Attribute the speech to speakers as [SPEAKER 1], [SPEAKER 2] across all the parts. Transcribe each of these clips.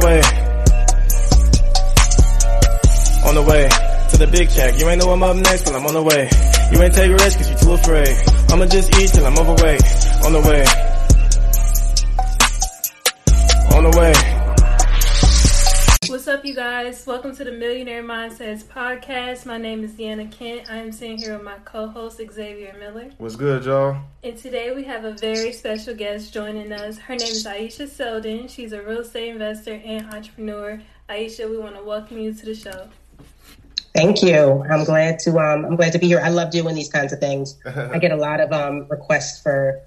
[SPEAKER 1] Way. On the way to the big check. You ain't know I'm up next, but I'm on the way. You ain't take risks cause you too afraid. I'ma just eat till I'm overweight. On the way. On the way.
[SPEAKER 2] What's up, you guys? Welcome to the Millionaire Mindsets podcast. My name is Deanna Kent. I am sitting here with my co-host Xavier Miller,
[SPEAKER 3] What's good, y'all?
[SPEAKER 2] and today we have a very special guest joining us. Her name is Ayesha Selden. She's a real estate investor and entrepreneur. Ayesha, we want to welcome you to the show.
[SPEAKER 4] Thank you. I'm glad to um, I'm glad to be here. I love doing these kinds of things. I get a lot of um, requests for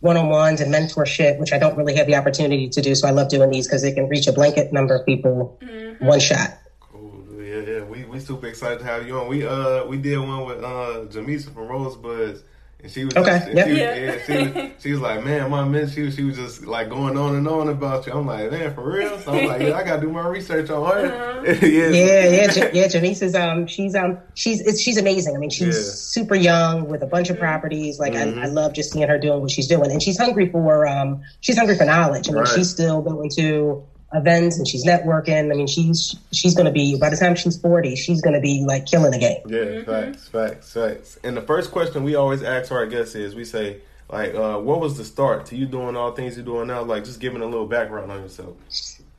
[SPEAKER 4] one-on-ones and mentorship, which I don't really have the opportunity to do. So I love doing these because they can reach a blanket number of people one shot.
[SPEAKER 3] Cool. Yeah, yeah. We we super excited to have you on. We uh we did one with uh Jamisa from Rosebuds. And she was
[SPEAKER 4] Okay,
[SPEAKER 3] just,
[SPEAKER 4] yep.
[SPEAKER 3] she,
[SPEAKER 2] Yeah.
[SPEAKER 3] yeah, she, was, she was like, man, my man, she was, she was just like going on and on about you. I'm like, man, for real? So I'm like, yeah, I gotta do my research on her. yeah,
[SPEAKER 4] Yeah, yeah, Ja- yeah. Janice is um, she's um, she's it's, she's amazing. I mean, she's
[SPEAKER 3] Yeah.
[SPEAKER 4] super young with a bunch of properties. Like I, I love just seeing her doing what she's doing, and she's hungry for um, she's hungry for knowledge. I mean,
[SPEAKER 3] Right.
[SPEAKER 4] she's still going to events and she's networking. I mean, she's she's going to be by the time she's forty, she's going to be like killing the game.
[SPEAKER 3] Yeah, facts, facts, facts. And the first question we always ask our guests is, we say, like, uh, what was the start to you doing all things you're doing now? Like, just giving a little background on yourself.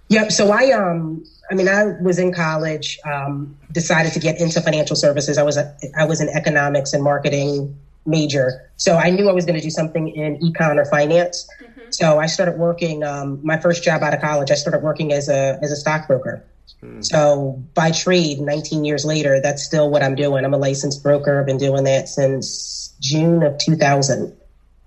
[SPEAKER 4] Yep. So I um I mean I was in college, um, decided to get into financial services. I was a I was an economics and marketing major. So I knew I was going to do something in econ or finance. So I started working um, my first job out of college. I started working as a as a stockbroker. So by trade, 19 years later, that's still what I'm doing. I'm a licensed broker. I've been doing that since June of 2000.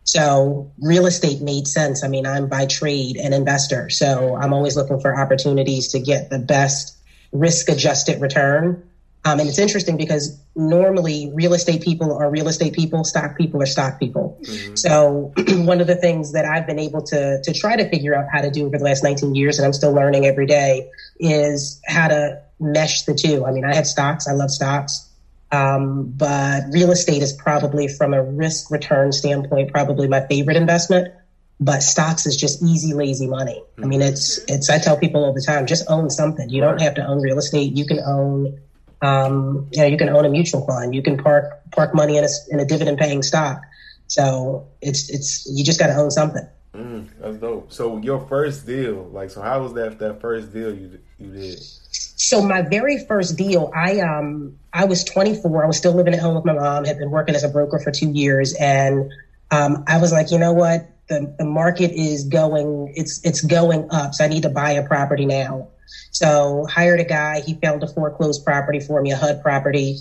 [SPEAKER 4] So real estate made sense. I mean, I'm by trade an investor. So I'm always looking for opportunities to get the best risk adjusted return. Um, and it's interesting because normally real estate people are real estate people, stock people are stock people. So one of the things that I've been able to, to try to figure out how to do over the last 19 years, and I'm still learning every day, is how to mesh the two. I mean, I have stocks. I love stocks. Um, but real estate is probably from a risk return standpoint, probably my favorite investment. But stocks is just easy, lazy money. I mean, it's, it's, I tell people all the time, just own something. You don't have to own real estate. You can own, um, you know, you can own a mutual fund. You can park, park money in a, in a dividend paying stock. So it's, it's, you just got to own something.
[SPEAKER 3] Mm, that's dope. So your first deal, like, so how was that that first deal you you did?
[SPEAKER 4] So my very first deal, I um I was 24. I was still living at home with my mom. Had been working as a broker for two years, and um, I was like, you know what, the the market is going, it's it's going up. So I need to buy a property now. So hired a guy. He found a foreclosed property for me, a HUD property.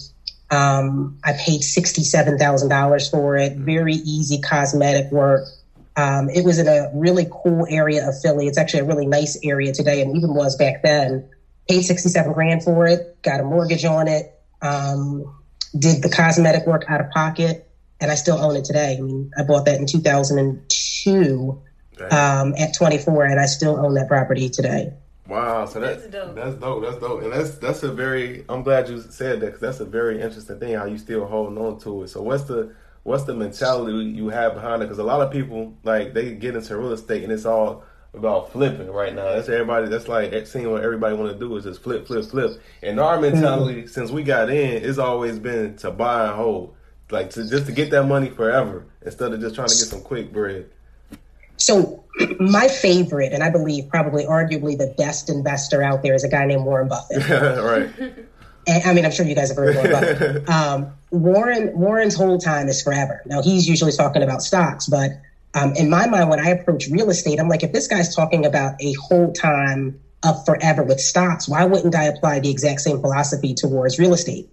[SPEAKER 4] Um, I paid sixty seven thousand dollars for it. Very easy cosmetic work. Um, it was in a really cool area of Philly. It's actually a really nice area today, and even was back then paid 67 grand for it, got a mortgage on it, um, did the cosmetic work out of pocket, and I still own it today. I mean, I bought that in 2002 um, at 24, and I still own that property today.
[SPEAKER 3] Wow, so that's
[SPEAKER 2] That's dope.
[SPEAKER 3] That's dope. That's dope, and that's that's a very. I'm glad you said that because that's a very interesting thing. How you still holding on to it. So what's the what's the mentality you have behind it? Because a lot of people like they get into real estate and it's all about flipping right now. That's everybody. That's like seeing what everybody want to do is just flip, flip, flip. And our mm-hmm. mentality since we got in, it's always been to buy and hold, like to just to get that money forever instead of just trying to get some quick bread.
[SPEAKER 4] So, my favorite, and I believe probably arguably the best investor out there, is a guy named Warren Buffett.
[SPEAKER 3] right.
[SPEAKER 4] And, I mean, I'm sure you guys have heard of Warren Buffett. Um, Warren Warren's whole time is forever. Now he's usually talking about stocks, but um, in my mind, when I approach real estate, I'm like, if this guy's talking about a whole time of forever with stocks, why wouldn't I apply the exact same philosophy towards real estate?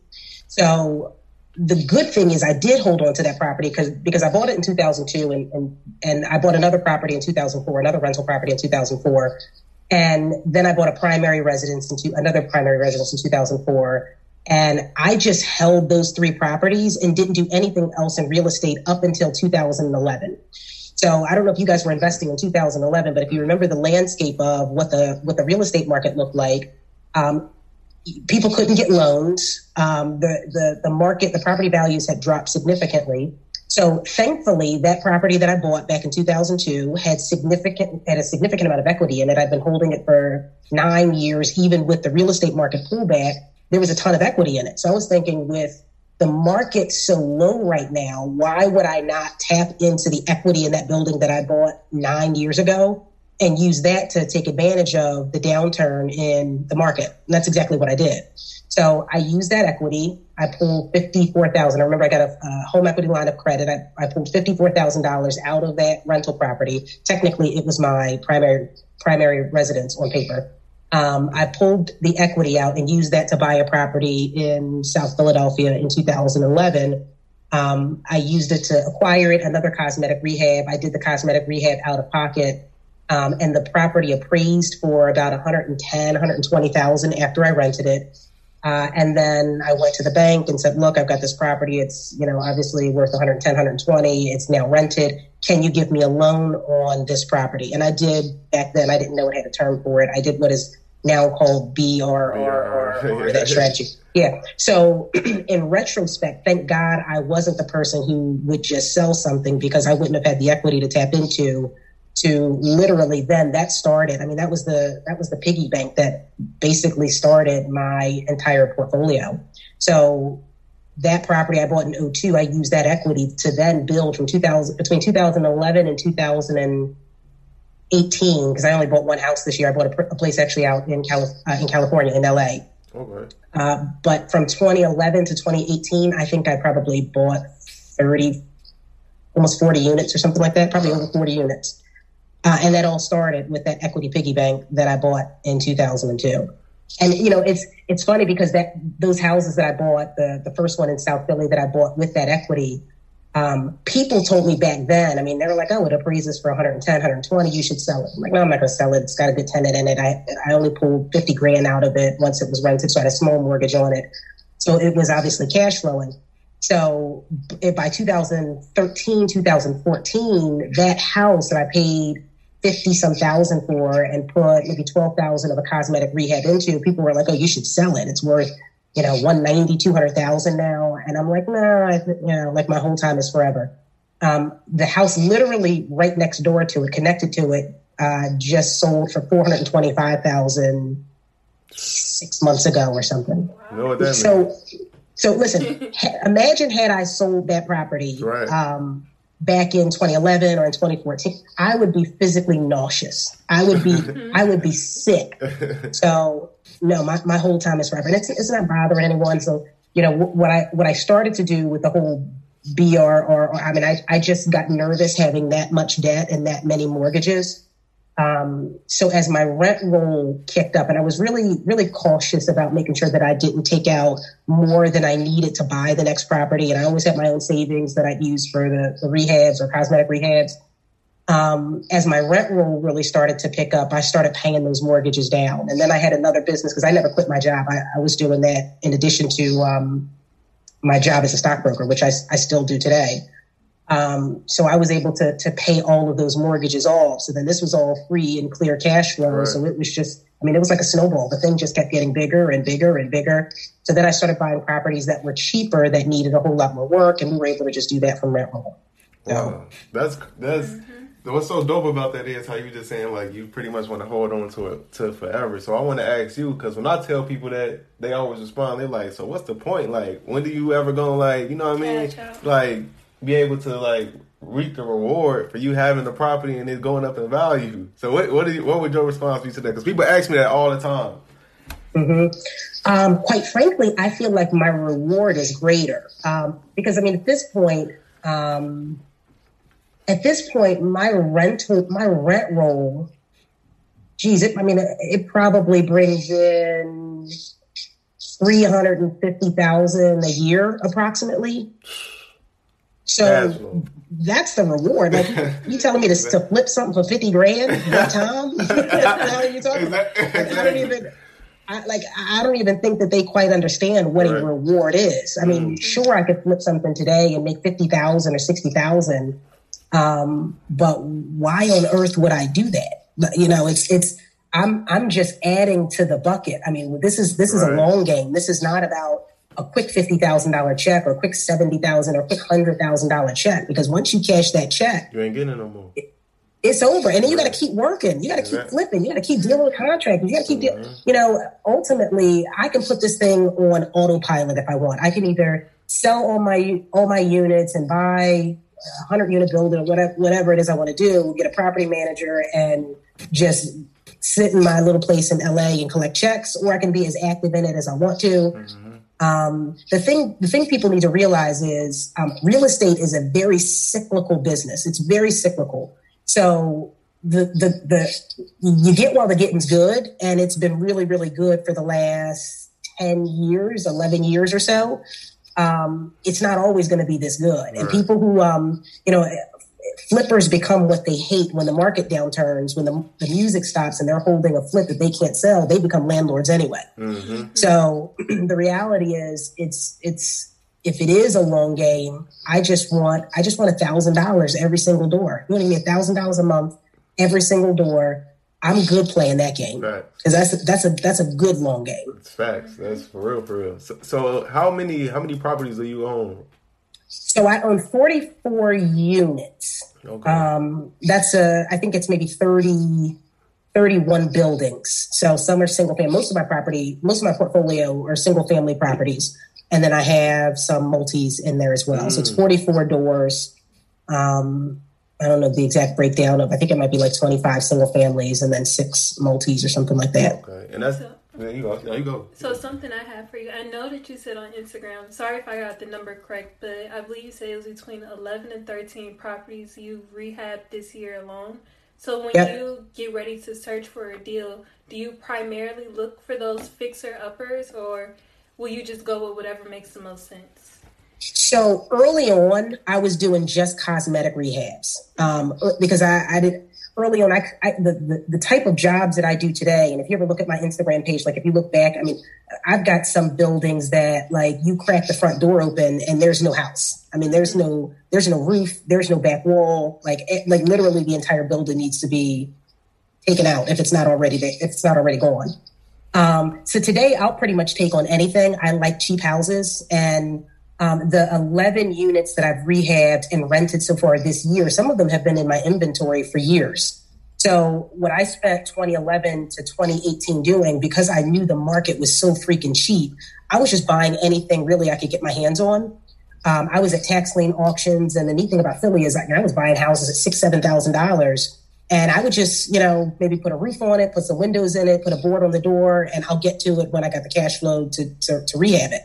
[SPEAKER 4] So the good thing is I did hold on to that property because because I bought it in 2002 and, and and I bought another property in 2004, another rental property in 2004. And then I bought a primary residence into another primary residence in 2004. And I just held those three properties and didn't do anything else in real estate up until 2011. So I don't know if you guys were investing in 2011, but if you remember the landscape of what the what the real estate market looked like, um, people couldn't get loans. Um, the the the market, the property values had dropped significantly. So thankfully, that property that I bought back in 2002 had significant had a significant amount of equity in it. I've been holding it for nine years, even with the real estate market pullback. There was a ton of equity in it. So I was thinking with the market so low right now. Why would I not tap into the equity in that building that I bought nine years ago and use that to take advantage of the downturn in the market? And that's exactly what I did. So I used that equity. I pulled fifty-four thousand. I remember I got a, a, home equity line of credit. I, I pulled fifty-four thousand dollars out of that rental property. Technically, it was my primary primary residence on paper. Um, I pulled the equity out and used that to buy a property in South Philadelphia in 2011. Um, I used it to acquire it, another cosmetic rehab. I did the cosmetic rehab out of pocket. Um, and the property appraised for about 110, 120,000 after I rented it. Uh, and then I went to the bank and said, look, I've got this property. It's, you know, obviously worth 110, 120. It's now rented. Can you give me a loan on this property? And I did back then. I didn't know it had a term for it. I did what is now called BRR or, that strategy. Yeah. So in retrospect, thank God I wasn't the person who would just sell something because I wouldn't have had the equity to tap into to literally then that started. I mean, that was the that was the piggy bank that basically started my entire portfolio. So that property I bought in 02, I used that equity to then build from 2000 between 2011 and 2018 because I only bought one house this year. I bought a, a place actually out in, Calif- uh, in California, in LA. Okay. Uh, but from 2011 to 2018, I think I probably bought 30, almost 40 units or something like that, probably over 40 units. Uh, and that all started with that equity piggy bank that I bought in 2002. And you know, it's it's funny because that those houses that I bought, the the first one in South Philly that I bought with that equity, um, people told me back then, I mean, they were like, oh, it appraises for 110, 120, you should sell it. I'm like, no, I'm not going to sell it. It's got a good tenant in it. I, I only pulled 50 grand out of it once it was rented, so I had a small mortgage on it. So it was obviously cash flowing. So by 2013, 2014, that house that I paid 50 some thousand for and put maybe 12,000 of a cosmetic rehab into, people were like, oh, you should sell it. It's worth you know, 190, 200,000 now. And I'm like, no, I, you know, like my whole time is forever. Um, the house literally right next door to it, connected to it, uh, just sold for 425,000 six months ago or something. You know so, means? so listen, imagine had I sold that property, right. um, back in 2011 or in 2014, I would be physically nauseous. I would be, I would be sick. So no, my, my whole time is forever. And it's, it's not bothering anyone. So, you know, what I, what I started to do with the whole BR or, or I mean, I, I just got nervous having that much debt and that many mortgages. Um, so as my rent roll kicked up, and I was really, really cautious about making sure that I didn't take out more than I needed to buy the next property. And I always had my own savings that I'd use for the, the rehabs or cosmetic rehabs um, as my rent roll really started to pick up, I started paying those mortgages down. And then I had another business because I never quit my job. I, I, was doing that in addition to um, my job as a stockbroker, which I, I still do today. Um, so I was able to to pay all of those mortgages off. So then this was all free and clear cash flow. Right. So it was just, I mean, it was like a snowball. The thing just kept getting bigger and bigger and bigger. So then I started buying properties that were cheaper that needed a whole lot more work, and we were able to just do that from rent roll.
[SPEAKER 3] So, wow, that's that's. Mm-hmm what's so dope about that is how you just saying like you pretty much want to hold on to it to forever. So I want to ask you because when I tell people that, they always respond. They're like, "So what's the point? Like, when do you ever gonna like, you know what I mean? Yeah, like, be able to like reap the reward for you having the property and it going up in value. So what what, you, what would your response be to that? Because people ask me that all the time.
[SPEAKER 4] Mm-hmm. Um, quite frankly, I feel like my reward is greater um, because I mean at this point. Um, at this point, my rental, my rent roll, geez, it, I mean, it, it probably brings in three hundred and fifty thousand a year, approximately. So that's the reward. Like you telling me to, to flip something for fifty grand one time? how you talking? Like, I don't even. I, like I don't even think that they quite understand what right. a reward is. I mean, mm. sure, I could flip something today and make fifty thousand or sixty thousand, um, but why on earth would I do that? You know, it's it's I'm I'm just adding to the bucket. I mean, this is this is right. a long game. This is not about a quick fifty thousand dollar check or a quick seventy thousand or a quick hundred thousand dollar check because once you cash that check,
[SPEAKER 3] you ain't getting it no more. It,
[SPEAKER 4] it's over, and then you got to keep working. You got to keep flipping. You got to keep dealing with contracts. You got to keep, mm-hmm. you know. Ultimately, I can put this thing on autopilot if I want. I can either sell all my all my units and buy a hundred unit building or whatever whatever it is I want to do. Get a property manager and just sit in my little place in LA and collect checks, or I can be as active in it as I want to. Mm-hmm. Um, the thing, the thing people need to realize is um, real estate is a very cyclical business. It's very cyclical. So the, the, the, you get while the getting's good. And it's been really, really good for the last 10 years, 11 years or so. Um, it's not always going to be this good. And people who, um, you know, flippers become what they hate when the market downturns, when the, the music stops and they're holding a flip that they can't sell, they become landlords anyway. Mm-hmm. So the reality is it's, it's, if it is a long game, I just want, I just want a thousand dollars every single door. You want to give me a thousand dollars a month every single door. I'm good playing that game because that's a, that's a that's a good long game.
[SPEAKER 3] It's facts. That's for real, for real. So, so how many how many properties do you own?
[SPEAKER 4] So I own 44 units. Okay. Um, that's a, I think it's maybe 30, 31 buildings. So some are single family. Most of my property, most of my portfolio are single family properties. And then I have some multis in there as well. Mm. So it's mm. 44 doors. Um, I don't know the exact breakdown of, I think it might be like 25 single families and then six multis or something like that.
[SPEAKER 3] Okay. And that's, there you go. There you go.
[SPEAKER 2] So something I have for you. I know that you said on Instagram. Sorry if I got the number correct, but I believe you said it was between eleven and thirteen properties you rehabbed this year alone. So when yep. you get ready to search for a deal, do you primarily look for those fixer uppers, or will you just go with whatever makes the most sense?
[SPEAKER 4] So early on, I was doing just cosmetic rehabs um, because I, I did early on, I, I the, the, the type of jobs that I do today, and if you ever look at my Instagram page, like if you look back, I mean, I've got some buildings that like you crack the front door open and there's no house. I mean, there's no there's no roof, there's no back wall. Like it, like literally, the entire building needs to be taken out if it's not already if it's not already gone. Um, so today, I'll pretty much take on anything. I like cheap houses and um, the 11 units that I've rehabbed and rented so far this year, some of them have been in my inventory for years. So what I spent 2011 to 2018 doing, because I knew the market was so freaking cheap, I was just buying anything really I could get my hands on. Um, I was at tax lien auctions, and the neat thing about Philly is that I was buying houses at six, seven thousand dollars, and I would just, you know, maybe put a roof on it, put some windows in it, put a board on the door, and I'll get to it when I got the cash flow to, to, to rehab it.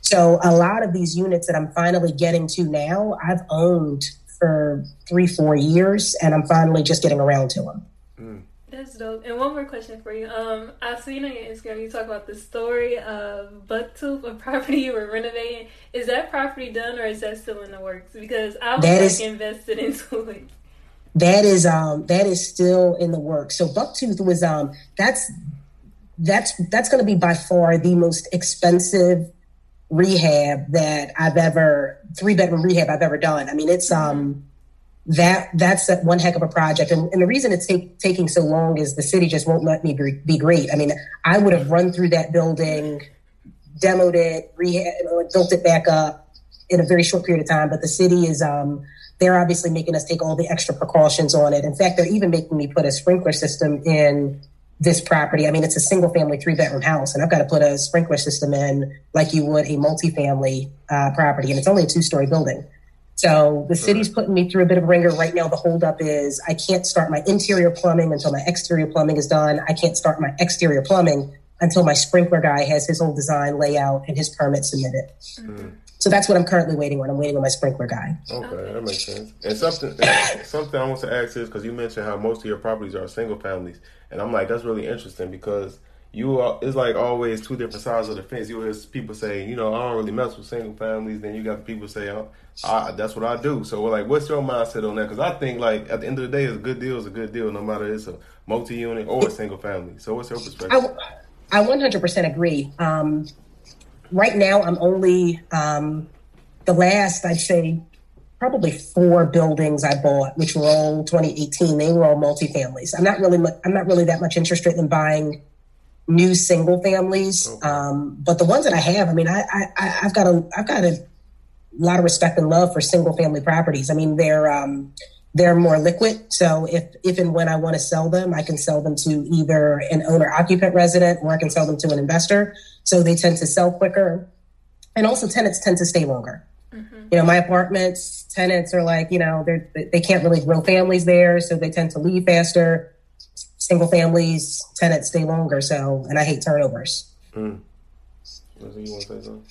[SPEAKER 4] So a lot of these units that I'm finally getting to now, I've owned for three, four years, and I'm finally just getting around to them.
[SPEAKER 2] Mm. That's dope. And one more question for you. Um, I've seen on your Instagram you talk about the story of Bucktooth, a property you were renovating. Is that property done, or is that still in the works? Because I was that is, like, invested into it.
[SPEAKER 4] That is um that is still in the works. So Bucktooth was um that's that's that's going to be by far the most expensive rehab that I've ever three bedroom rehab I've ever done. I mean, it's um that that's one heck of a project, and, and the reason it's take, taking so long is the city just won't let me be, be, great. I mean, I would have run through that building, demoed it, rehab, built it back up in a very short period of time, but the city is um they're obviously making us take all the extra precautions on it. In fact, they're even making me put a sprinkler system in this property. I mean, it's a single family three bedroom house, and I've got to put a sprinkler system in like you would a multifamily uh, property, and it's only a two story building. So the city's putting me through a bit of a ringer right now. The holdup is I can't start my interior plumbing until my exterior plumbing is done. I can't start my exterior plumbing until my sprinkler guy has his whole design layout and his permit submitted. Mm-hmm. So that's what I'm currently waiting on. I'm waiting on my sprinkler guy.
[SPEAKER 3] Okay, that makes sense. And something something I want to ask is because you mentioned how most of your properties are single families, and I'm like that's really interesting because you are, it's like always two different sides of the fence. You hear people say, you know, I don't really mess with single families. Then you got people say, oh, I, that's what I do. So, like, what's your mindset on that? Because I think, like, at the end of the day, a good deal is a good deal, no matter it's a multi-unit or a single family. So, what's your perspective?
[SPEAKER 4] I, I 100% agree. Um, right now, I'm only um, the last, I'd say, probably four buildings I bought, which were all 2018. They were all multifamilies. I'm not really, I'm not really that much interested in buying new single families. Okay. Um, but the ones that I have, I mean, I, I, have got a, I've got a lot of respect and love for single family properties. I mean, they're, um, they're more liquid. So if, if and when I want to sell them, I can sell them to either an owner occupant resident or I can sell them to an investor. So they tend to sell quicker. And also tenants tend to stay longer. Mm-hmm. You know, my apartments, tenants are like, you know, they're, they can't really grow families there. So they tend to leave faster single families tenants stay longer. So, and I hate turnovers. Mm.
[SPEAKER 3] You want to say something?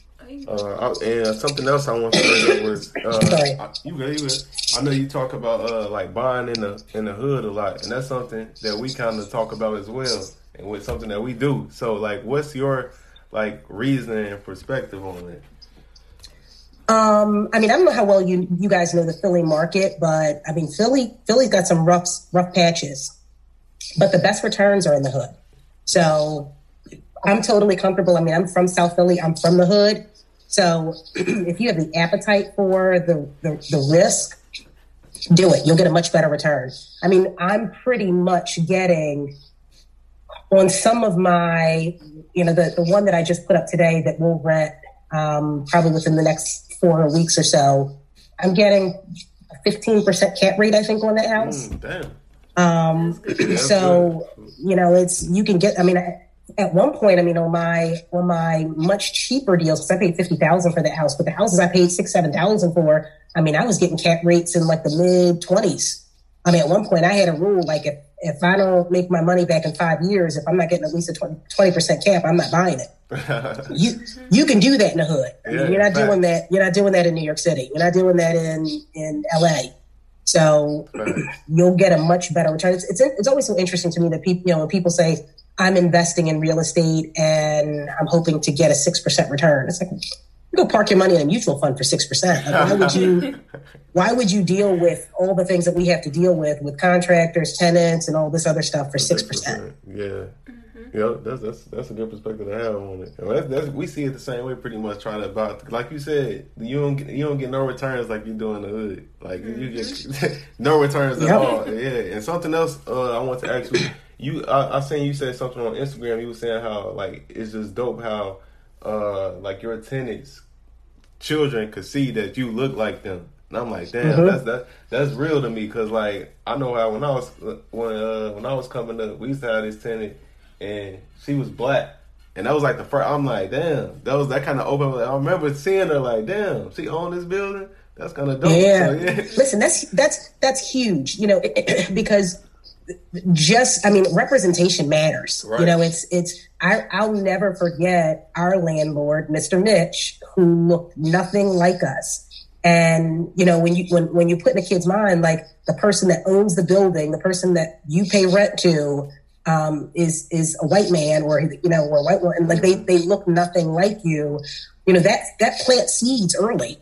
[SPEAKER 3] Uh, and something else I want to bring up was uh, you good, you good. I know you talk about uh, like buying in the in the hood a lot, and that's something that we kind of talk about as well, and with something that we do. So, like, what's your like reasoning and perspective on it?
[SPEAKER 4] Um, I mean, I don't know how well you you guys know the Philly market, but I mean, Philly Philly's got some rough rough patches but the best returns are in the hood. So I'm totally comfortable. I mean, I'm from South Philly. I'm from the hood. So if you have the appetite for the, the, the risk, do it. You'll get a much better return. I mean, I'm pretty much getting on some of my, you know, the, the one that I just put up today that we'll rent um, probably within the next four weeks or so. I'm getting a 15% cap rate, I think, on that house. Mm, damn. Um, so you know, it's you can get. I mean, at one point, I mean, on my on my much cheaper deals, because I paid fifty thousand for the house, but the houses I paid six seven thousand for, I mean, I was getting cap rates in like the mid twenties. I mean, at one point, I had a rule like if if I don't make my money back in five years, if I'm not getting at least a 20 percent cap, I'm not buying it. you you can do that in the hood. Yeah, you're not doing that. You're not doing that in New York City. You're not doing that in in L.A. So you'll get a much better return. It's, it's, it's always so interesting to me that people, you know, when people say, I'm investing in real estate and I'm hoping to get a 6% return. It's like, go park your money in a mutual fund for 6%. Like, why would you, why would you deal with all the things that we have to deal with, with contractors, tenants, and all this other stuff for 6%?
[SPEAKER 3] Yeah. Yeah, that's that's that's a good perspective to have on it. That's, that's, we see it the same way, pretty much trying to buy. Like you said, you don't get, you don't get no returns like you do in the hood. Like you get mm-hmm. no returns at all. Yeah, and something else uh, I want to ask you. You, I, I seen you said something on Instagram. You were saying how like it's just dope how uh like your tenants children could see that you look like them. And I'm like, damn, mm-hmm. that's that that's real to me because like I know how when I was when uh, when I was coming up, we used to have this tenant and she was black. And that was like the first. I'm like, damn, that was that kind of open. I remember seeing her like, damn, she owned this building. That's kind of dope.
[SPEAKER 4] Yeah. So, yeah. Listen, that's that's that's huge. You know, because just I mean, representation matters. Right. You know, it's it's. I, I'll never forget our landlord, Mr. Mitch, who looked nothing like us. And you know, when you when when you put in a kid's mind, like the person that owns the building, the person that you pay rent to, um, is is a white man or you know or a white woman, like they they look nothing like you. You know that that plants seeds early.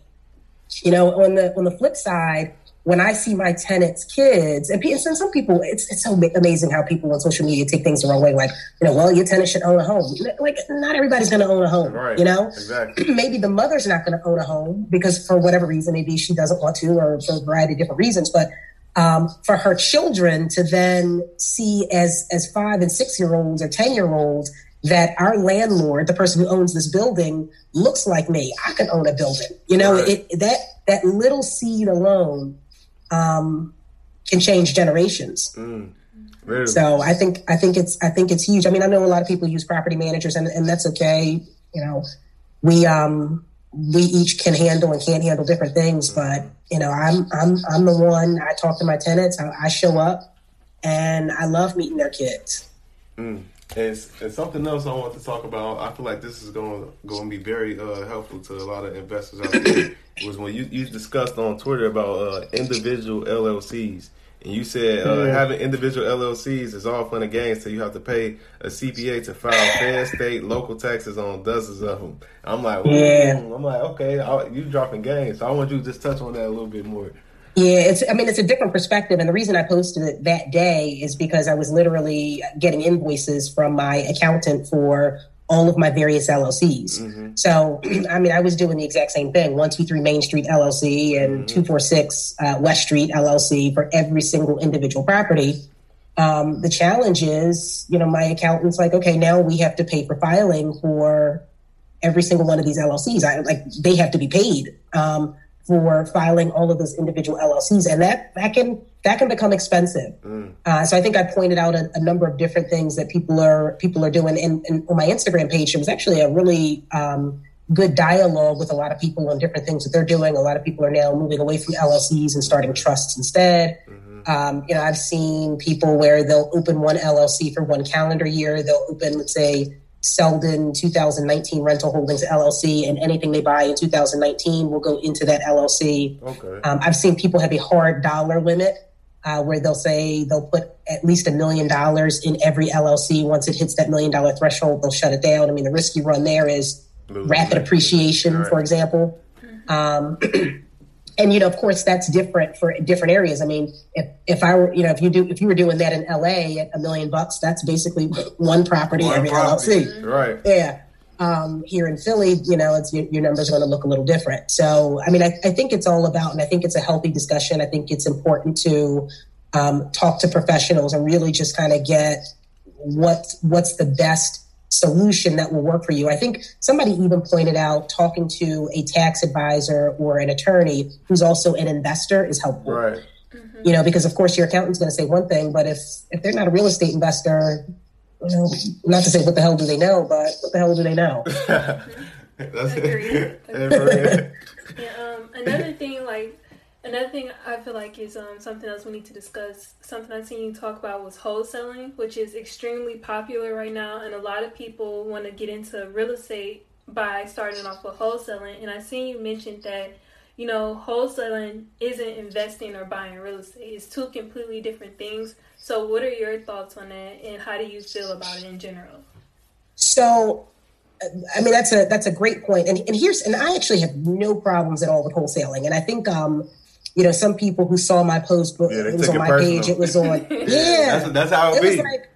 [SPEAKER 4] You know, on the on the flip side, when I see my tenants' kids, and, and some people, it's it's so amazing how people on social media take things the wrong way. Like, you know, well, your tenant should own a home. Like, not everybody's going to own a home. Right. You know, exactly. maybe the mother's not going to own a home because for whatever reason, maybe she doesn't want to, or for a variety of different reasons. But um, for her children to then see as as five and six year olds or ten year olds that our landlord, the person who owns this building, looks like me. I can own a building. You know, right. it, that that little seed alone um, can change generations. Mm. So I think I think it's I think it's huge. I mean, I know a lot of people use property managers, and, and that's okay. You know, we um we each can handle and can't handle different things, but you know, I'm I'm I'm the one. I talk to my tenants. I, I show up, and I love meeting their kids.
[SPEAKER 3] Mm. And, and, something else I want to talk about. I feel like this is going going to be very uh, helpful to a lot of investors out there. was when you, you discussed on Twitter about uh, individual LLCs, and you said uh, mm. having individual LLCs is all fun and games so you have to pay a CPA to file fed, state, local taxes on dozens of them. I'm like, yeah. I'm like, okay, I, you dropping games. So I want you to just touch on that a little bit more.
[SPEAKER 4] Yeah, it's. I mean, it's a different perspective, and the reason I posted it that day is because I was literally getting invoices from my accountant for all of my various LLCs. Mm-hmm. So, I mean, I was doing the exact same thing 123 Main Street LLC and mm-hmm. 246 uh, West Street LLC for every single individual property. Um, the challenge is, you know, my accountant's like, okay, now we have to pay for filing for every single one of these LLCs. I like they have to be paid um, for filing all of those individual LLCs, and that that can that can become expensive. Mm. Uh, so I think I pointed out a, a, number of different things that people are people are doing. And, and on my Instagram page, it was actually a really um, good dialogue with a lot of people on different things that they're doing. A lot of people are now moving away from LLCs and starting trusts instead. Mm-hmm. Um, you know, I've seen people where they'll open one LLC for one calendar year. They'll open, let's say, Selden 2019 Rental Holdings LLC, and anything they buy in 2019 will go into that LLC. Okay. Um, I've seen people have a hard dollar limit uh, where they'll say they'll put at least a million dollars in every LLC. Once it hits that million dollar threshold, they'll shut it down. I mean, the risk you run there is rapid appreciation, right. for example. Um, and you know, of course, that's different for different areas. I mean, if if I were, you know, if you do if you were doing that in LA at a million bucks, that's basically one property one every property. LLC.
[SPEAKER 3] Right.
[SPEAKER 4] Yeah um, here in Philly, you know, it's your, your numbers are going to look a little different. So, I mean, I, I, think it's all about, and I think it's a healthy discussion. I think it's important to um, talk to professionals and really just kind of get what what's the best solution that will work for you. I think somebody even pointed out talking to a tax advisor or an attorney who's also an investor is helpful.
[SPEAKER 3] Right.
[SPEAKER 4] Mm-hmm. You know, because of course your accountant's going to say one thing, but if if they're not a real estate investor, you know, not to say what the hell do they know, but what the hell do they know?
[SPEAKER 2] That's Agreed. Agreed. yeah, um, another thing, like another thing, I feel like is um, something else we need to discuss. Something I've seen you talk about was wholesaling, which is extremely popular right now, and a lot of people want to get into real estate by starting off with wholesaling. And I've seen you mention that you know, wholesaling isn't investing or buying real estate. It's two completely different things. So, what are your thoughts on that, and how do you feel about it in general?
[SPEAKER 4] So, I mean, that's a that's a great point. And, and here's and I actually have no problems at all with wholesaling. And I think um, you know, some people who saw my post, yeah, it was on my personal. page. It was on, yeah,
[SPEAKER 3] that's, that's how it, it be. Was like,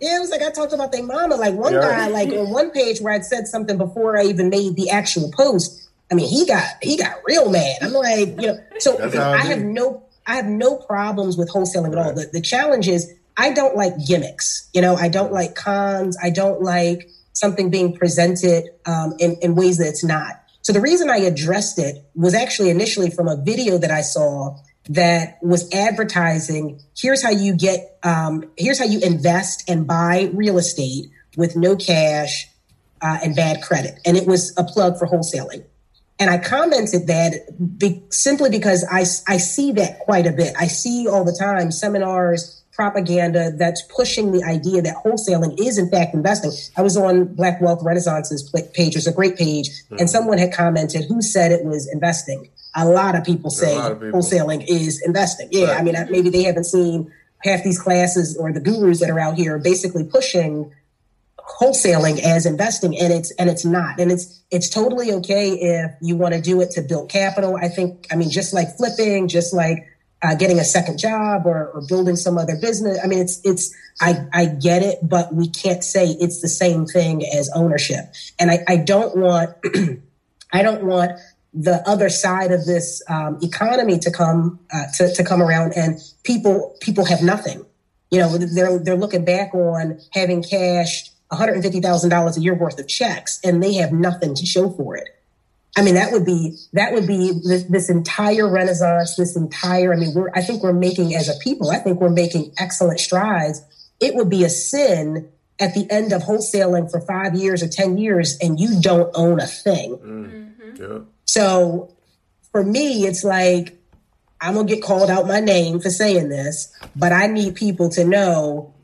[SPEAKER 4] yeah, it was like I talked about their mama. Like one yeah. guy, like on one page where I'd said something before I even made the actual post I mean, he got he got real mad. I'm like, you know, so I have no I have no problems with wholesaling at all. The the challenge is I don't like gimmicks. You know, I don't like cons. I don't like something being presented um, in, in ways that it's not. So the reason I addressed it was actually initially from a video that I saw that was advertising. Here's how you get. Um, here's how you invest and buy real estate with no cash uh, and bad credit, and it was a plug for wholesaling. And I commented that be, simply because I, I see that quite a bit. I see all the time seminars, propaganda that's pushing the idea that wholesaling is in fact investing. I was on Black Wealth Renaissance's page, it's a great page, mm-hmm. and someone had commented who said it was investing. A lot of people say of people. wholesaling is investing. Yeah, right. I mean, maybe they haven't seen half these classes or the gurus that are out here basically pushing wholesaling as investing and it's and it's not and it's it's totally okay if you want to do it to build capital i think i mean just like flipping just like uh, getting a second job or, or building some other business. I mean it's it's i i get it but we can't say it's the same thing as ownership. And i i don't want i don't want the other side of this um, economy to come uh, to, to come around and people people have nothing. You know they're they're looking back on having cashed $150,000 a year worth of checks and they have nothing to show for it. I mean, that would be, that would be this, this entire renaissance, this entire, I mean, we're, I think we're making as a people, I think we're making excellent strides. It would be a sin at the end of wholesaling for five years or 10 years and you don't own a thing. Mm-hmm. Yeah. So for me, it's like, I'm going to get called out my name for saying this, but I need people to know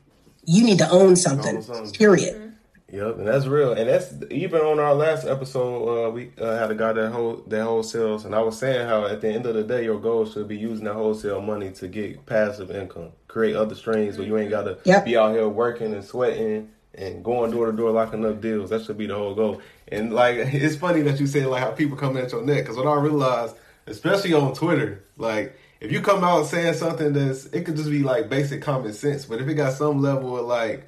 [SPEAKER 4] you need to own something, own something. period.
[SPEAKER 3] Yep, and that's real, and that's even on our last episode. Uh, we uh, had a guy that hold that wholesales, and I was saying how at the end of the day, your goal should be using that wholesale money to get passive income, create other streams where you ain't got to
[SPEAKER 4] Yep.
[SPEAKER 3] be out here working and sweating and going door to door locking up deals. That should be the whole goal. And like, it's funny that you say like how people come at your neck because what I realized, especially on Twitter, like if you come out saying something that's it could just be like basic common sense, but if it got some level of like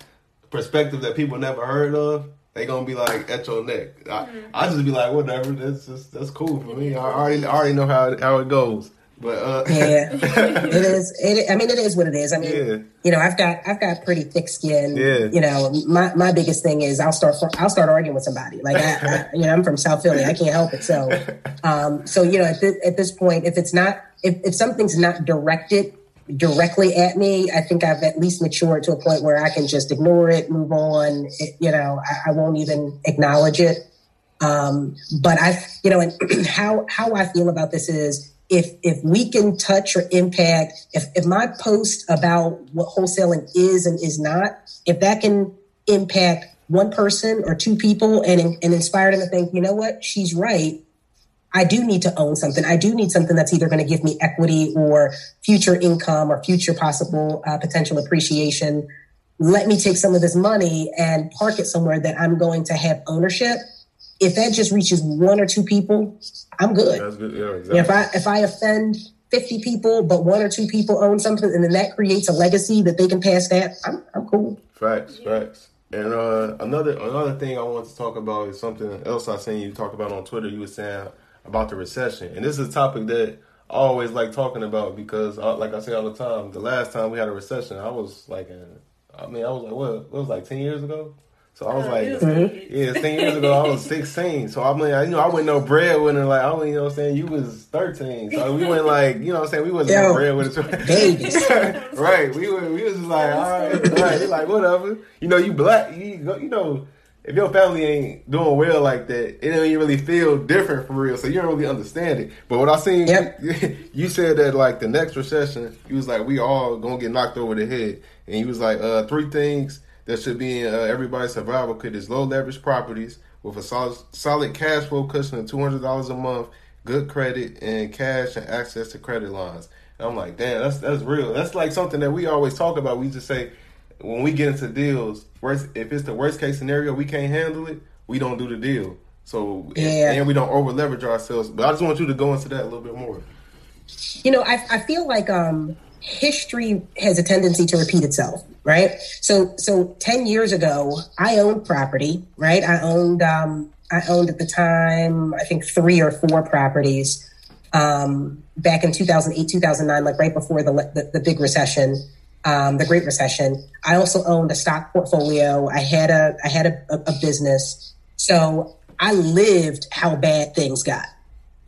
[SPEAKER 3] perspective that people never heard of, they gonna be like at your neck. I, I just be like, whatever. That's just that's cool for me. I already I already know how it, how it goes. But uh,
[SPEAKER 4] Yeah, it is. It, I mean, it is what it is. I mean,
[SPEAKER 3] Yeah.
[SPEAKER 4] you know, I've got I've got pretty thick skin.
[SPEAKER 3] Yeah.
[SPEAKER 4] You know, my, my biggest thing is I'll start I'll start arguing with somebody. Like I, I you know, I'm from South Philly. I can't help it. So, um, so you know, at this, at this point, if it's not if if something's not directed directly at me, I think I've at least matured to a point where I can just ignore it, move on. It, you know, I, I won't even acknowledge it. Um, but I, you know, and how how I feel about this is if if we can touch or impact, if if my post about what wholesaling is and is not, if that can impact one person or two people and and inspire them to think, you know what, she's right. I do need to own something. I do need something that's either going to give me equity or future income or future possible uh, potential appreciation. Let me take some of this money and park it somewhere that I'm going to have ownership. If that just reaches one or two people, I'm good.
[SPEAKER 3] good. Yeah, exactly.
[SPEAKER 4] If I if I offend 50 people, but one or two people own something, and then that creates a legacy that they can pass that, I'm I'm cool.
[SPEAKER 3] Facts, facts. And uh, another another thing I want to talk about is something else I seen you talk about on Twitter. You were saying about the recession, and this is a topic that I always like talking about because, uh, like I say all the time, the last time we had a recession, I was like, in, I mean, I was like, what? It was like ten years ago. So I was
[SPEAKER 2] Uh,
[SPEAKER 3] like,
[SPEAKER 2] it was good.
[SPEAKER 3] yeah, ten years ago I was sixteen. So I mean, I, you know, I wasn't no breadwinner. Like I was, you know, what I'm saying you was thirteen. So we went like, you know, what I'm saying we wasn't
[SPEAKER 4] Yo,
[SPEAKER 3] no breadwinner.
[SPEAKER 4] babies.
[SPEAKER 3] right. We were we was just like, all right, right. They like whatever. You know, you black. You go. You know, if your family ain't doing well like that, it don't even really feel different for real. So you don't really understand it. But what I seen,
[SPEAKER 4] Yep.
[SPEAKER 3] you said that like the next recession, you was like, we all gonna get knocked over the head, and you was like, uh, three things that should be in uh, everybody's survival kit is low leverage properties with a solid, solid cash flow cushion of two hundred dollars a month, good credit, and cash and access to credit lines. And I'm like, damn, that's that's real. That's like something that we always talk about. We just say when we get into deals, worst if it's the worst case scenario, we can't handle it, we don't do the deal. So and-
[SPEAKER 4] Yeah.
[SPEAKER 3] and, we don't over leverage ourselves. But I just want you to go into that a little bit more.
[SPEAKER 4] You know, I, I feel like um, history has a tendency to repeat itself, right? So, so ten years ago, I owned property, right? I owned, um, I owned at the time, I think three or four properties. Um, back in 2008, 2009, like right before the the, the big recession, um, the Great Recession. I also owned a stock portfolio. I had a, I had a, a, a business. So I lived how bad things got.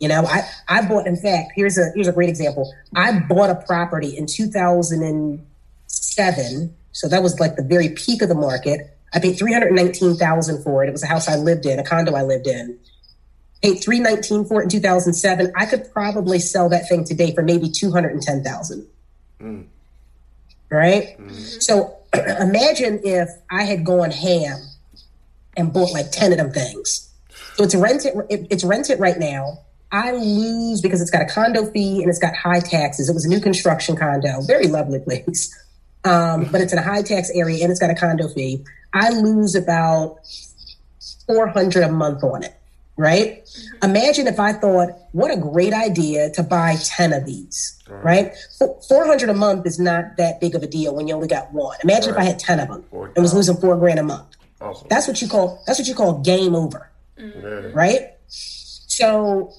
[SPEAKER 4] You know, I, I bought, in fact, here's a, here's a great example. I bought a property in 2007. So that was like the very peak of the market. I paid 319,000 for it. It was a house I lived in, a condo I lived in. Paid 319 for it in 2007. I could probably sell that thing today for maybe 210,000. Right? So imagine if I had gone ham and bought like 10 of them things. So it's rented it, it's rented right now. I lose because it's got a condo fee and it's got high taxes. It was a new construction condo, very lovely place. Um, but it's in a high tax area and it's got a condo fee. I lose about 400 a month on it, right? Imagine if I thought, what a great idea to buy 10 of these, right? Four- 400 a month is not that big of a deal when you only got one. Imagine if I had 10 of them
[SPEAKER 3] Four
[SPEAKER 4] and was losing four grand a month.
[SPEAKER 3] Awesome.
[SPEAKER 4] That's what you call, that's what you call game over
[SPEAKER 3] yeah.
[SPEAKER 4] right? So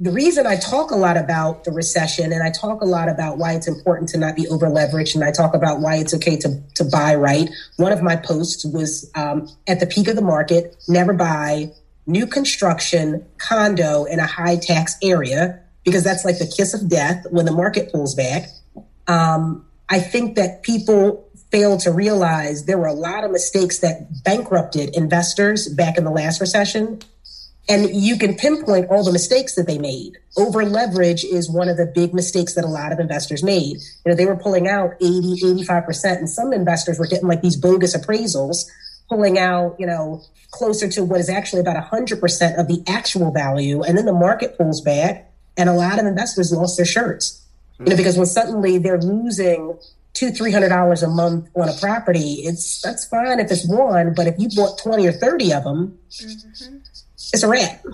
[SPEAKER 4] the reason I talk a lot about the recession and I talk a lot about why it's important to not be over leveraged and I talk about why it's okay to, to buy right. One of my posts was um, at the peak of the market, never buy new construction condo in a high tax area because that's like the kiss of death when the market pulls back. Um, I think that people fail to realize there were a lot of mistakes that bankrupted investors back in the last recession. And you can pinpoint all the mistakes that they made. Over leverage is one of the big mistakes that a lot of investors made. You know, they were pulling out 80, 85%, and some investors were getting like these bogus appraisals pulling out, you know, closer to what is actually about 100% of the actual value. And then the market pulls back, and a lot of investors lost their shirts. You know, because when suddenly they're losing two, three hundred dollars a month on a property, it's that's fine if it's one, but if you bought 20 or 30 of them, mm-hmm. it's a wrap.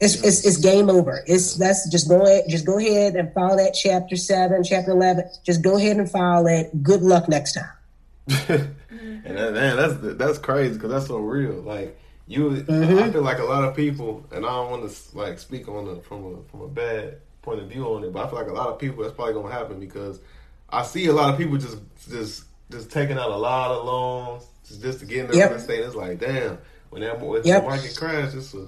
[SPEAKER 4] It's, it's, it's game over. It's that's just go ahead, just go ahead and file that chapter seven, chapter eleven. Just go ahead and file it. Good luck next time.
[SPEAKER 3] And that, man, that's that's crazy because that's so real. Like you, mm-hmm. I feel like a lot of people, and I don't want to like speak on it from a from a bad point of view on it, but I feel like a lot of people that's probably gonna happen because I see a lot of people just just just taking out a lot of loans just, just to get in the yep. real estate. It's like damn, when that when yep. the market crash, it's a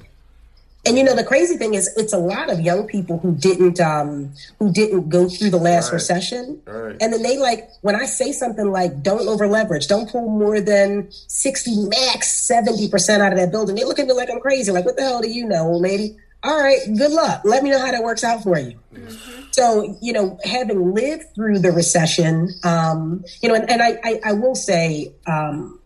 [SPEAKER 4] and you know the crazy thing is, it's a lot of young people who didn't um, who didn't go through the last right. recession, right. and then they like when I say something like "don't over leverage, don't pull more than sixty max seventy percent out of that building," they look at me like I'm crazy. Like, what the hell do you know, old lady? All right, good luck. Let me know how that works out for you. Mm-hmm. So, you know, having lived through the recession, um, you know, and, and I, I, I, will say, um,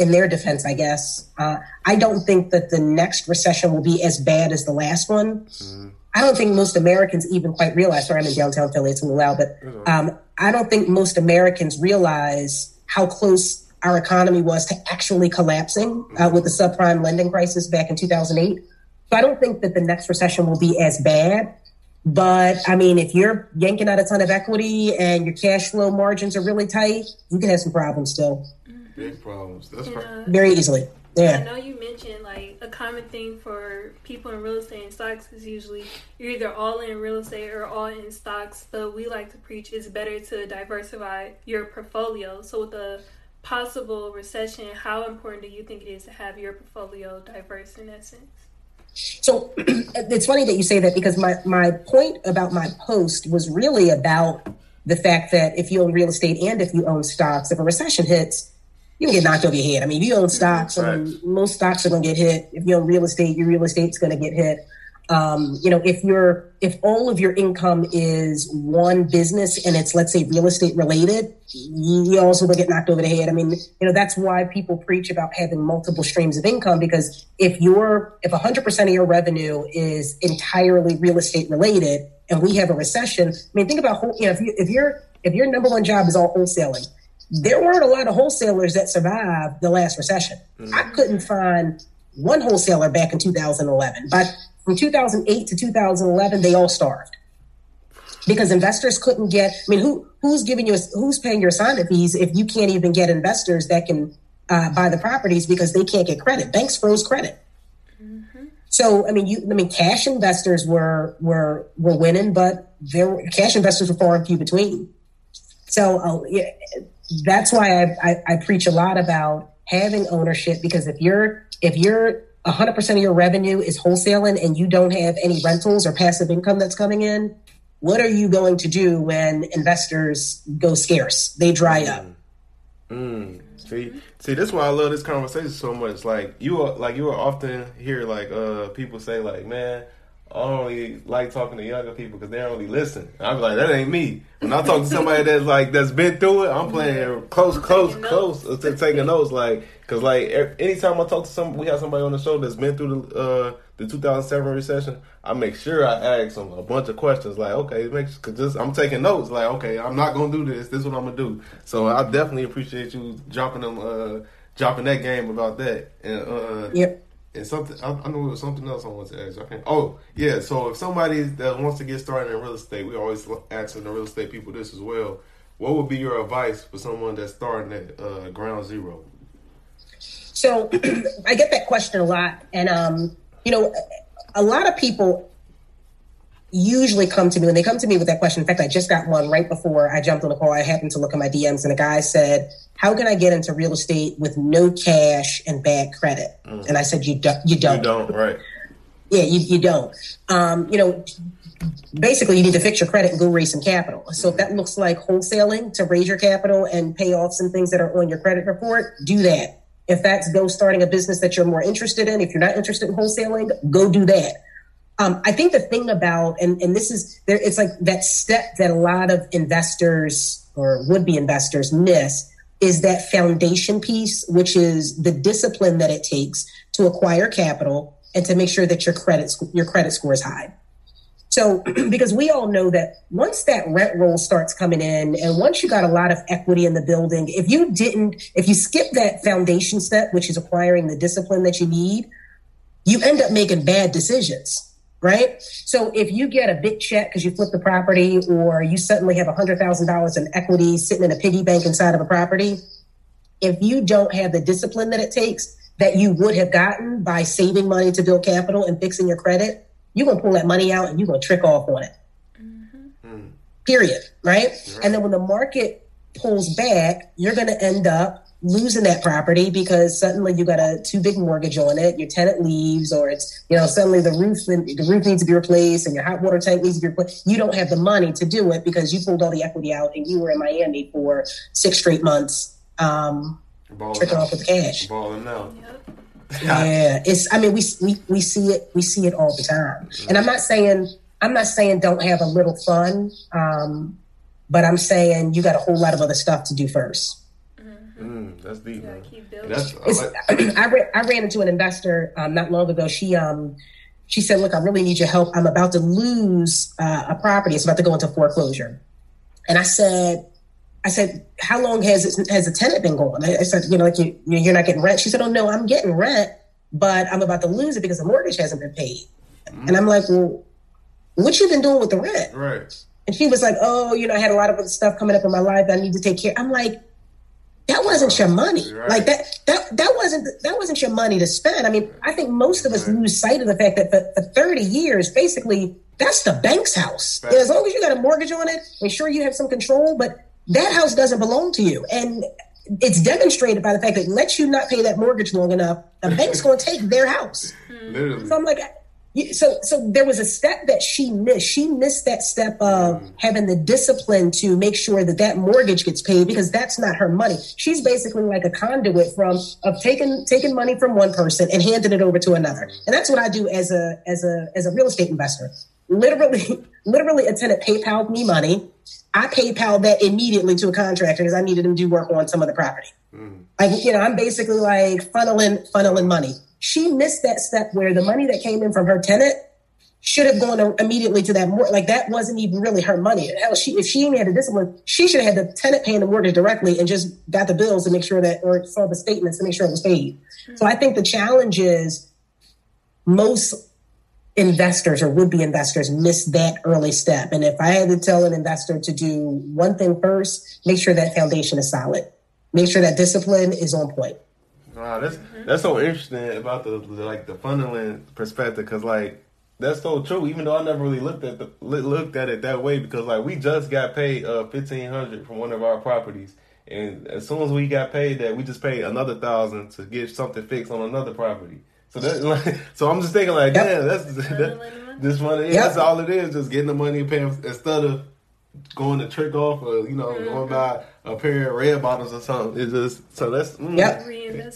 [SPEAKER 4] in their defense, I guess. Uh, I don't think that the next recession will be as bad as the last one. Mm-hmm. I don't think most Americans even quite realize. Sorry, I'm in downtown Philly; it's a little loud, but um, I don't think most Americans realize how close our economy was to actually collapsing uh, with the subprime lending crisis back in 2008. So I don't think that the next recession will be as bad. But I mean, if you're yanking out a ton of equity and your cash flow margins are really tight, you can have some problems still.
[SPEAKER 3] Big problems. That's right. Uh,
[SPEAKER 4] Very easily. Yeah.
[SPEAKER 2] I know you mentioned like a common thing for people in real estate and stocks is usually you're either all in real estate or all in stocks. But we like to preach it's better to diversify your portfolio. So with a possible recession, how important do you think it is to have your portfolio diverse in that sense?
[SPEAKER 4] So it's funny that you say that because my, my point about my post was really about the fact that if you own real estate and if you own stocks, if a recession hits, you can get knocked over your head. I mean, if you own stocks, right. Most stocks are going to get hit. If you own real estate, your real estate's going to get hit. Um, you know, if you're if all of your income is one business and it's let's say real estate related, you also will get knocked over the head. I mean, you know, that's why people preach about having multiple streams of income because if you're if 100% of your revenue is entirely real estate related and we have a recession, I mean, think about you know if you if your if your number one job is all wholesaling there weren't a lot of wholesalers that survived the last recession. Mm-hmm. I couldn't find one wholesaler back in 2011, but from 2008 to 2011, they all starved because investors couldn't get. I mean, who who's giving you who's paying your assignment fees if you can't even get investors that can uh, buy the properties because they can't get credit? Banks froze credit. Mm-hmm. So I mean, you I mean, cash investors were were were winning, but there cash investors were far and few between. So uh, yeah, that's why I, I, I preach a lot about having ownership because if you're if you're 100% of your revenue is wholesaling and you don't have any rentals or passive income that's coming in, what are you going to do when investors go scarce? They dry up.
[SPEAKER 3] Mm. See, see, that's why I love this conversation so much. Like you, are, like you will often hear like uh people say like, man, I only like talking to younger people because they don't really listen. I'm like, that ain't me. When I talk to somebody that's like that's been through it, I'm playing close, close, close to taking notes. Like, cause like anytime I talk to some, we have somebody on the show that's been through the uh, the 2007 recession. I make sure I ask them a bunch of questions. Like, okay, make cause this, I'm taking notes. Like, okay, I'm not gonna do this. This is what I'm gonna do. So I definitely appreciate you dropping them, uh, dropping that game about that. And uh,
[SPEAKER 4] yep
[SPEAKER 3] and something I, I know it was something else I wanted to ask. Okay. Oh yeah. So if somebody that wants to get started in real estate, we always asking the real estate people this as well. What would be your advice for someone that's starting at uh, ground zero?
[SPEAKER 4] So I get that question a lot, and um, you know, a lot of people usually come to me when they come to me with that question. In fact, I just got one right before I jumped on the call. I happened to look at my DMs, and a guy said, "How can I get into real estate with no cash and bad credit?" Mm. And I said, "You don't. You don't.
[SPEAKER 3] You don't. Right?
[SPEAKER 4] Yeah, you you don't. Um, you know." Basically, you need to fix your credit and go raise some capital. So, if that looks like wholesaling to raise your capital and pay off some things that are on your credit report, do that. If that's go starting a business that you're more interested in, if you're not interested in wholesaling, go do that um, I think the thing about, and, and this is there, it's like that step that a lot of investors or would be investors miss. is that foundation piece, which is the discipline that it takes to acquire capital and to make sure that your credit your credit score is high. So, because we all know that once that rent roll starts coming in, and once you got a lot of equity in the building, if you didn't, if you skip that foundation step, which is acquiring the discipline that you need, you end up making bad decisions right? So if you get a big check because you flip the property or you suddenly have $100,000 in equity sitting in a piggy bank inside of a property, if you don't have the discipline that it takes that you would have gotten by saving money to build capital and fixing your credit, you're going to pull that money out and you're going to trick off on it. Mm-hmm. Period. Right? right? And then when the market pulls back, you're going to end up losing that property because suddenly you got a too big mortgage on it, your tenant leaves, or it's you know suddenly the roof the roof needs to be replaced and your hot water tank needs to be replaced. You don't have the money to do it because you pulled all the equity out and you were in Miami for six straight months, um, tricking off with the cash.
[SPEAKER 3] Balling out.
[SPEAKER 4] yeah, it's. I mean, we we we see it. We see it all the time. And I'm not saying I'm not saying don't have a little fun, um, but I'm saying you got a whole lot of other stuff to do first.
[SPEAKER 3] Mm, that's deep. Man.
[SPEAKER 4] That's, I, like- I, ran, I ran into an investor um, not long ago. She um she said, "Look, I really need your help. I'm about to lose uh, a property. It's about to go into foreclosure." And I said, I said, how long has it, has the tenant been gone? I said, you know, like you, you're not getting rent. She said, oh no, I'm getting rent, but I'm about to lose it because the mortgage hasn't been paid. Mm-hmm. And I'm like, well, what you been doing with the rent?
[SPEAKER 3] Right.
[SPEAKER 4] And she was like, oh, you know, I had a lot of other stuff coming up in my life that I need to take care. Of. I'm like, that wasn't your money. Right. Like that, that, that wasn't, that wasn't your money to spend. I mean, I think most of us right. lose sight of the fact that for, for 30 years, basically, that's the bank's house. Right. As long as you got a mortgage on it, make sure you have some control, but that house doesn't belong to you. And it's demonstrated by the fact that let you not pay that mortgage long enough, the bank's going to take their house. Literally. So I'm like, so so there was a step that she missed. She missed that step of mm. having the discipline to make sure that that mortgage gets paid because that's not her money. She's basically like a conduit from of taking taking money from one person and handing it over to another. And that's what I do as a as a as a real estate investor. Literally, literally, a tenant PayPal me money. I PayPal that immediately to a contractor because I needed him to do work on some of the property. Mm. Like, you know, I'm basically like funneling, funneling money. She missed that step where the money that came in from her tenant should have gone immediately to that more like that wasn't even really her money. Hell, she if she had a discipline, she should have had the tenant paying the mortgage directly and just got the bills to make sure that or saw the statements to make sure it was paid. Mm-hmm. So I think the challenge is most investors or would be investors miss that early step. And if I had to tell an investor to do one thing first, make sure that foundation is solid. Make sure that discipline is on point.
[SPEAKER 3] Wow, that's that's so interesting about the, the like the funneling perspective because like that's so true. Even though I never really looked at the looked at it that way because like we just got paid uh fifteen hundred from one of our properties, and as soon as we got paid that, we just paid another thousand to get something fixed on another property. So that, like, so I'm just thinking like, yep. damn, that's that, this money. Yep. That's all it is, just getting the money and paying instead of going to trick off or you know mm-hmm. going by a pair of red bottoms or something. It's just so that's
[SPEAKER 4] mm. yep.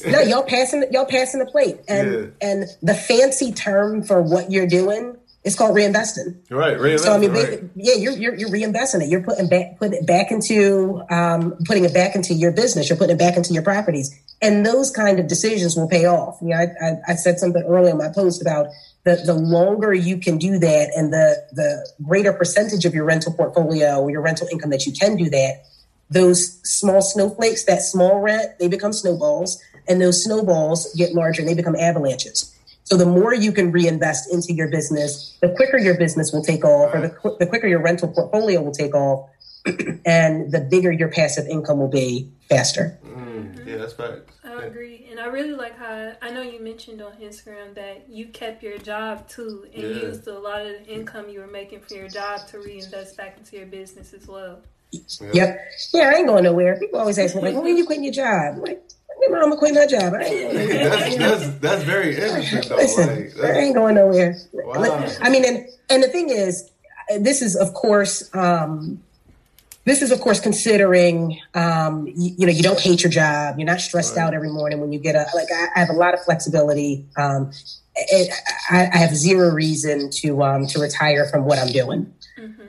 [SPEAKER 4] no, y'all passing y'all passing the plate, and yeah. and the fancy term for what you're doing it's called reinvesting.
[SPEAKER 3] Right, reinvesting.
[SPEAKER 4] So I mean,
[SPEAKER 3] right.
[SPEAKER 4] yeah, you're, you're you're reinvesting it. You're putting back putting it back into um, putting it back into your business. You're putting it back into your properties, and those kind of decisions will pay off. You know, I, I, I said something earlier in my post about the the longer you can do that, and the the greater percentage of your rental portfolio or your rental income that you can do that. Those small snowflakes, that small rent, they become snowballs, and those snowballs get larger and they become avalanches. So the more you can reinvest into your business, the quicker your business will take off, or the, qu- the quicker your rental portfolio will take off, and the bigger your passive income will be faster.
[SPEAKER 3] Mm, yeah, that's fact.
[SPEAKER 2] I agree, and I really like how I know you mentioned on Instagram that you kept your job too, and yeah. used a lot of the income you were making from your job to reinvest back into your business as well.
[SPEAKER 4] Yep. Yeah, I ain't going nowhere. People always ask me like, "When are you quitting your job?" I'm like, I'm gonna quit my job.
[SPEAKER 3] that's, that's, that's very interesting though. Listen, like,
[SPEAKER 4] I ain't going nowhere. Wow. I mean, and and the thing is, this is of course, um, this is of course considering, um, you, you, know, you don't hate your job, you're not stressed right. out every morning when you get up. Like I, I have a lot of flexibility. Um, it, I, I, have zero reason to um, to retire from what I'm doing.
[SPEAKER 3] Mm-hmm.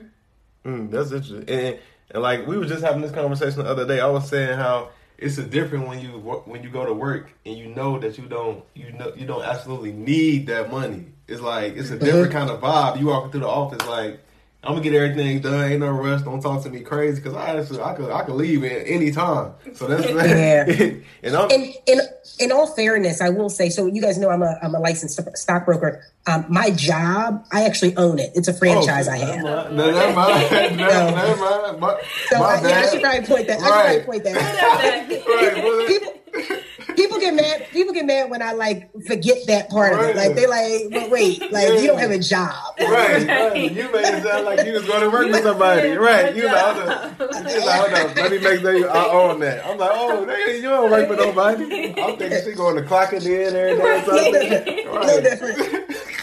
[SPEAKER 3] Mm, that's interesting. And, and like we were just having this conversation the other day. I was saying how it's a different when you when you go to work and you know that you don't you know you don't absolutely need that money. It's like it's a different mm-hmm. kind of vibe. You walking through the office like I'm gonna get everything done. Ain't no rush. Don't talk to me crazy because I actually, I could I could leave at any time. So that's
[SPEAKER 4] yeah. and I'm, in, in in all fairness, I will say. So you guys know I'm a I'm a licensed stockbroker. Um, my job, I actually own it. It's a franchise oh, I have. No, never mind. Never, never mind. My, so my I, yeah, I should probably point that. Right. I should probably point that. right, people, people get mad. People get mad when I like forget that part right. of it. Like they like, but wait, like yeah. you don't have a job.
[SPEAKER 3] Right. right. You made it sound like you was going to work with somebody. Right. You like, hold. You like, hold. Let me make sure I own that. I'm like, oh, you don't work with nobody. I'm thinking she going to clock it in every day or something. Right. No different.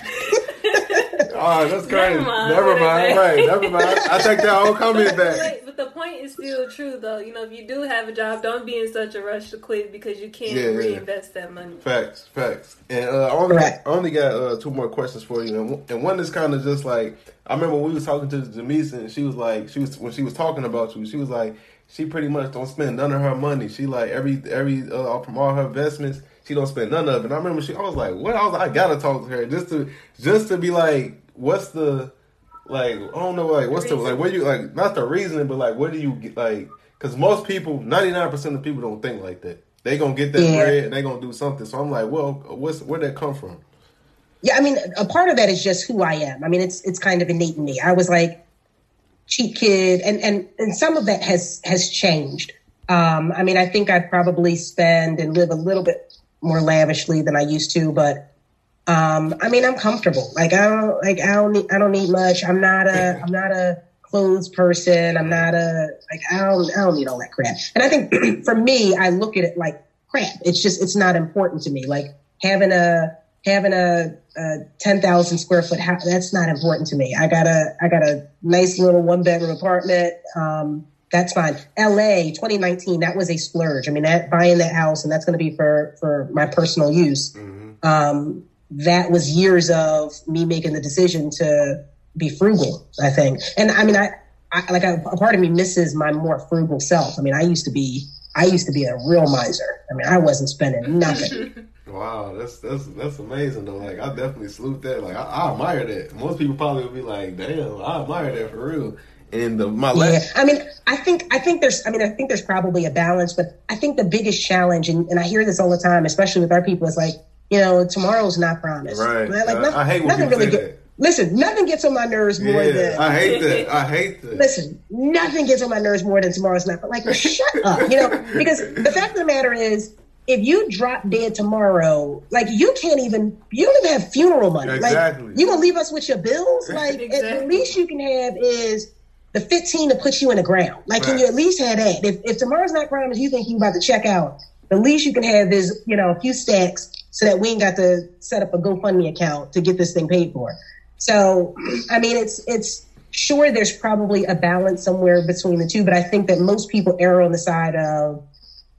[SPEAKER 3] Oh, that's crazy. Never mind. Never mind. Right. Never mind. I take that whole comment back.
[SPEAKER 2] But the point is still true, though. You know, if you do have a job, don't be in such a rush to quit because you can't yeah, reinvest that money.
[SPEAKER 3] Facts. Facts. And uh, I only got, I only got uh, two more questions for you, and one is kind of just like I remember we was talking to Jamise, and she was like, she was when she was talking about you, she was like, she pretty much don't spend none of her money. She like every every uh, from all her investments she don't spend none of it. And I remember she, I was like, what? I was like, I gotta talk to her just to just to be like, what's the like? I don't know, like what's the, the like? What you like? Not the reasoning, but like, what do you get? Like, because most people, ninety nine percent of people don't think like that. They gonna get that yeah. bread and they gonna do something. So I'm like, well, what's where that come from?
[SPEAKER 4] Yeah, I mean, a part of that is just who I am. I mean, it's it's kind of innate in me. I was like cheap kid, and and and some of that has has changed. Um, I mean, I think I probably spend and live a little bit more lavishly than I used to, but um, I mean, I'm comfortable. Like I don't like I don't need I don't need much. I'm not a I'm not a clothes person. I'm not a like I don't I don't need all that crap. And I think for me, I look at it like crap. It's just it's not important to me. Like having a having a, a ten thousand square foot house that's not important to me. I got a I got a nice little one bedroom apartment. Um, that's fine. LA 2019, that was a splurge. I mean, that buying that house, and that's going to be for for my personal use. Mm-hmm. Um, that was years of me making the decision to be frugal. I think, and I mean, I, I like a, a part of me misses my more frugal self. I mean, I used to be I used to be a real miser. I mean, I wasn't spending nothing.
[SPEAKER 3] wow, that's that's that's amazing though. Like, I definitely salute that. Like, I, I admire that. Most people probably would be like, "Damn, I admire that for real." And the my
[SPEAKER 4] last, yeah. I mean, I think I think there's I mean I think there's probably a balance, but I think the biggest challenge, and, and I hear this all the time, especially with our people, is like you know tomorrow's not promised.
[SPEAKER 3] Right. Like, nothing, I hate nothing
[SPEAKER 4] really get, Listen, nothing gets on my nerves more yeah, than
[SPEAKER 3] I hate that. I hate that.
[SPEAKER 4] Listen, nothing gets on my nerves more than tomorrow's not. But like, shut up, you know? Because the fact of the matter is, if you drop dead tomorrow, like you can't even you don't even have funeral money. Exactly. Like you gonna leave us with your bills? Like exactly. at the least you can have is the 15 to put you in the ground. Like, right. can you at least have that? If, if tomorrow's not promised, you think you about to check out, the least you can have is, you know, a few stacks so that we ain't got to set up a GoFundMe account to get this thing paid for. So, I mean, it's, it's, sure there's probably a balance somewhere between the two, but I think that most people err on the side of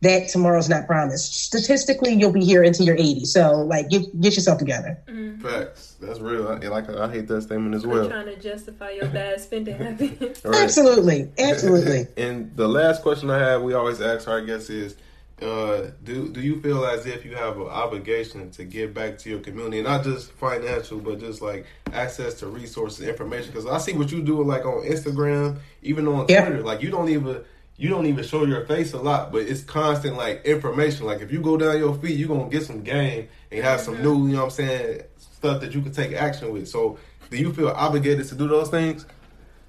[SPEAKER 4] that tomorrow's not promised. Statistically, you'll be here into your 80s. So, like, get get yourself together.
[SPEAKER 3] Mm-hmm. Facts. That's real. I, like I hate that statement as well.
[SPEAKER 2] trying to justify your bad spending habits.
[SPEAKER 4] right. Absolutely, absolutely.
[SPEAKER 3] and the last question I have, we always ask our guests is. Uh, do do you feel as if you have an obligation to give back to your community, not just financial, but just like access to resources, information? Because I see what you do, like on Instagram, even on yeah. Twitter. Like you don't even you don't even show your face a lot, but it's constant like information. Like if you go down your feet, you're gonna get some game and have some new, you know what I'm saying, stuff that you can take action with. So do you feel obligated to do those things?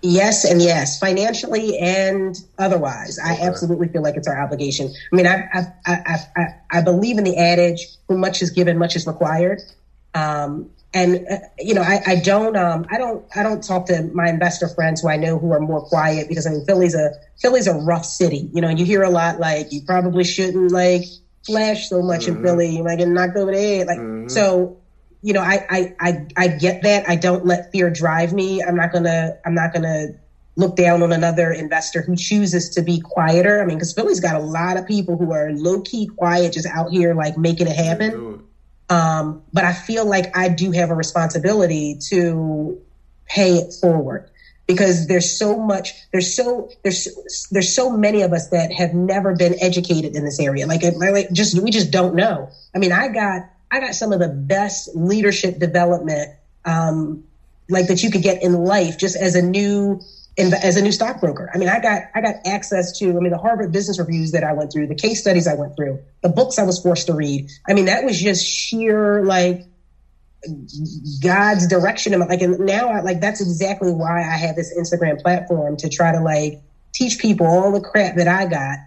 [SPEAKER 4] Yes and yes, financially and otherwise. I absolutely feel like it's our obligation. I mean, I I, I I I believe in the adage, "Who much is given, much is required." Um, and uh, you know I, I don't um, I don't I don't talk to my investor friends who I know who are more quiet because I mean Philly's a Philly's a rough city you know and you hear a lot like you probably shouldn't like flash so much mm-hmm. in Philly you might get knocked over the head like mm-hmm. so you know I, I I I get that. I don't let fear drive me. I'm not gonna I'm not gonna look down on another investor who chooses to be quieter. I mean because Philly's got a lot of people who are low key quiet just out here like making it happen. Um, but I feel like I do have a responsibility to pay it forward. because there's so much there's so there's there's so many of us that have never been educated in this area. Like like just we just don't know. I mean i got i got some of the best leadership development um like that you could get in life just as a new as a new stockbroker i mean i got i got access to i mean the harvard business reviews that i went through the case studies i went through the books i was forced to read i mean that was just sheer like God's direction. And like, and now I like, that's exactly why I have this Instagram platform to try to like teach people all the crap that I got.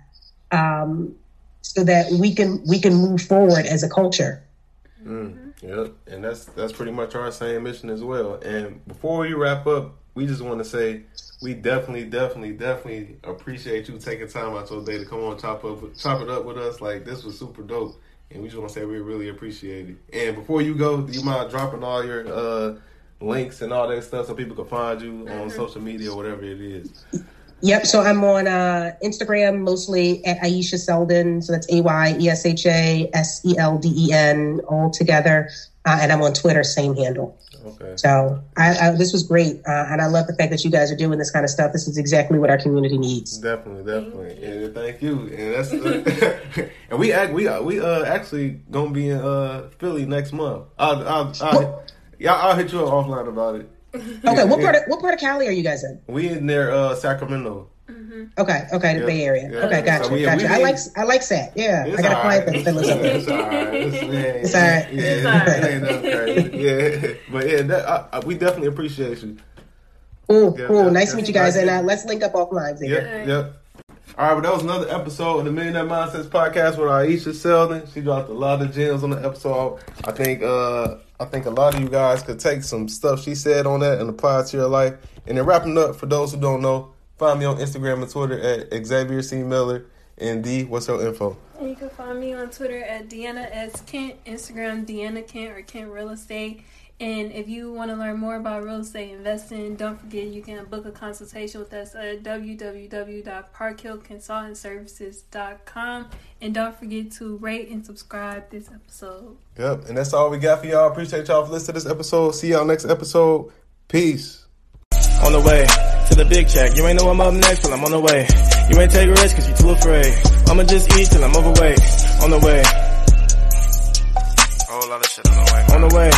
[SPEAKER 4] Um, so that we can, we can move forward as a culture.
[SPEAKER 3] Mm, yep. And that's, that's pretty much our same mission as well. And before we wrap up, we just want to say, we definitely, definitely, definitely appreciate you taking time out your day to come on chop up, chop it up with us. Like this was super dope. And we just want to say we really appreciate it. And before you go, do you mind dropping all your uh, links and all that stuff so people can find you on social media or whatever it is?
[SPEAKER 4] Yep. So I'm on uh, Instagram mostly at Ayesha Selden. So that's A Y E S H A S E L D E N all together. Uh, and I'm on Twitter, same handle. Okay. So I, I, this was great, uh, and I love the fact that you guys are doing this kind of stuff. This is exactly what our community needs.
[SPEAKER 3] Definitely, definitely, and thank you. And that's and we act, we we uh actually gonna be in uh Philly next month. I'll I'll, I'll, yeah, I'll hit you up offline about it.
[SPEAKER 4] Okay, what part of what part of Cali are you guys in?
[SPEAKER 3] We in there, uh, Sacramento.
[SPEAKER 4] Mm-hmm. Okay, okay, the Bay Area. Yeah. Okay, gotcha, so we, gotcha. We, I like I like that. Yeah, I got a client right. that lives up there. It's all right. It's, all right.
[SPEAKER 3] Yeah, Yeah, but yeah, that, I, I, we definitely appreciate you.
[SPEAKER 4] Cool, yeah, cool. nice to meet you guys, and uh, let's link up offline.
[SPEAKER 3] Yep, yep. All right, but that was another episode of the Millionaire Mindsets podcast with Ayesha Selden. She dropped a lot of gems on the episode. I think uh I think a lot of you guys could take some stuff she said on that and apply it to your life. And then wrapping up, for those who don't know, find me on Instagram and Twitter at Xavier C. Miller. And D, what's your info?
[SPEAKER 2] And you can find me on Twitter at Deanna S. Kent, Instagram Deanna Kent or Kent Real Estate. And if you want to learn more about real estate investing, don't forget you can book a consultation with us at www.parkhillconsultantservices.com. And don't forget to rate and subscribe this episode.
[SPEAKER 3] Yep. And that's all we got for y'all. Appreciate y'all for listening to this episode. See y'all next episode. Peace.
[SPEAKER 1] On the way to the big check. You ain't know I'm up next, but I'm on the way. You ain't take a risk cause you too afraid. I'ma just eat till I'm overweight. On the way. Whole lot of shit on the way. On the way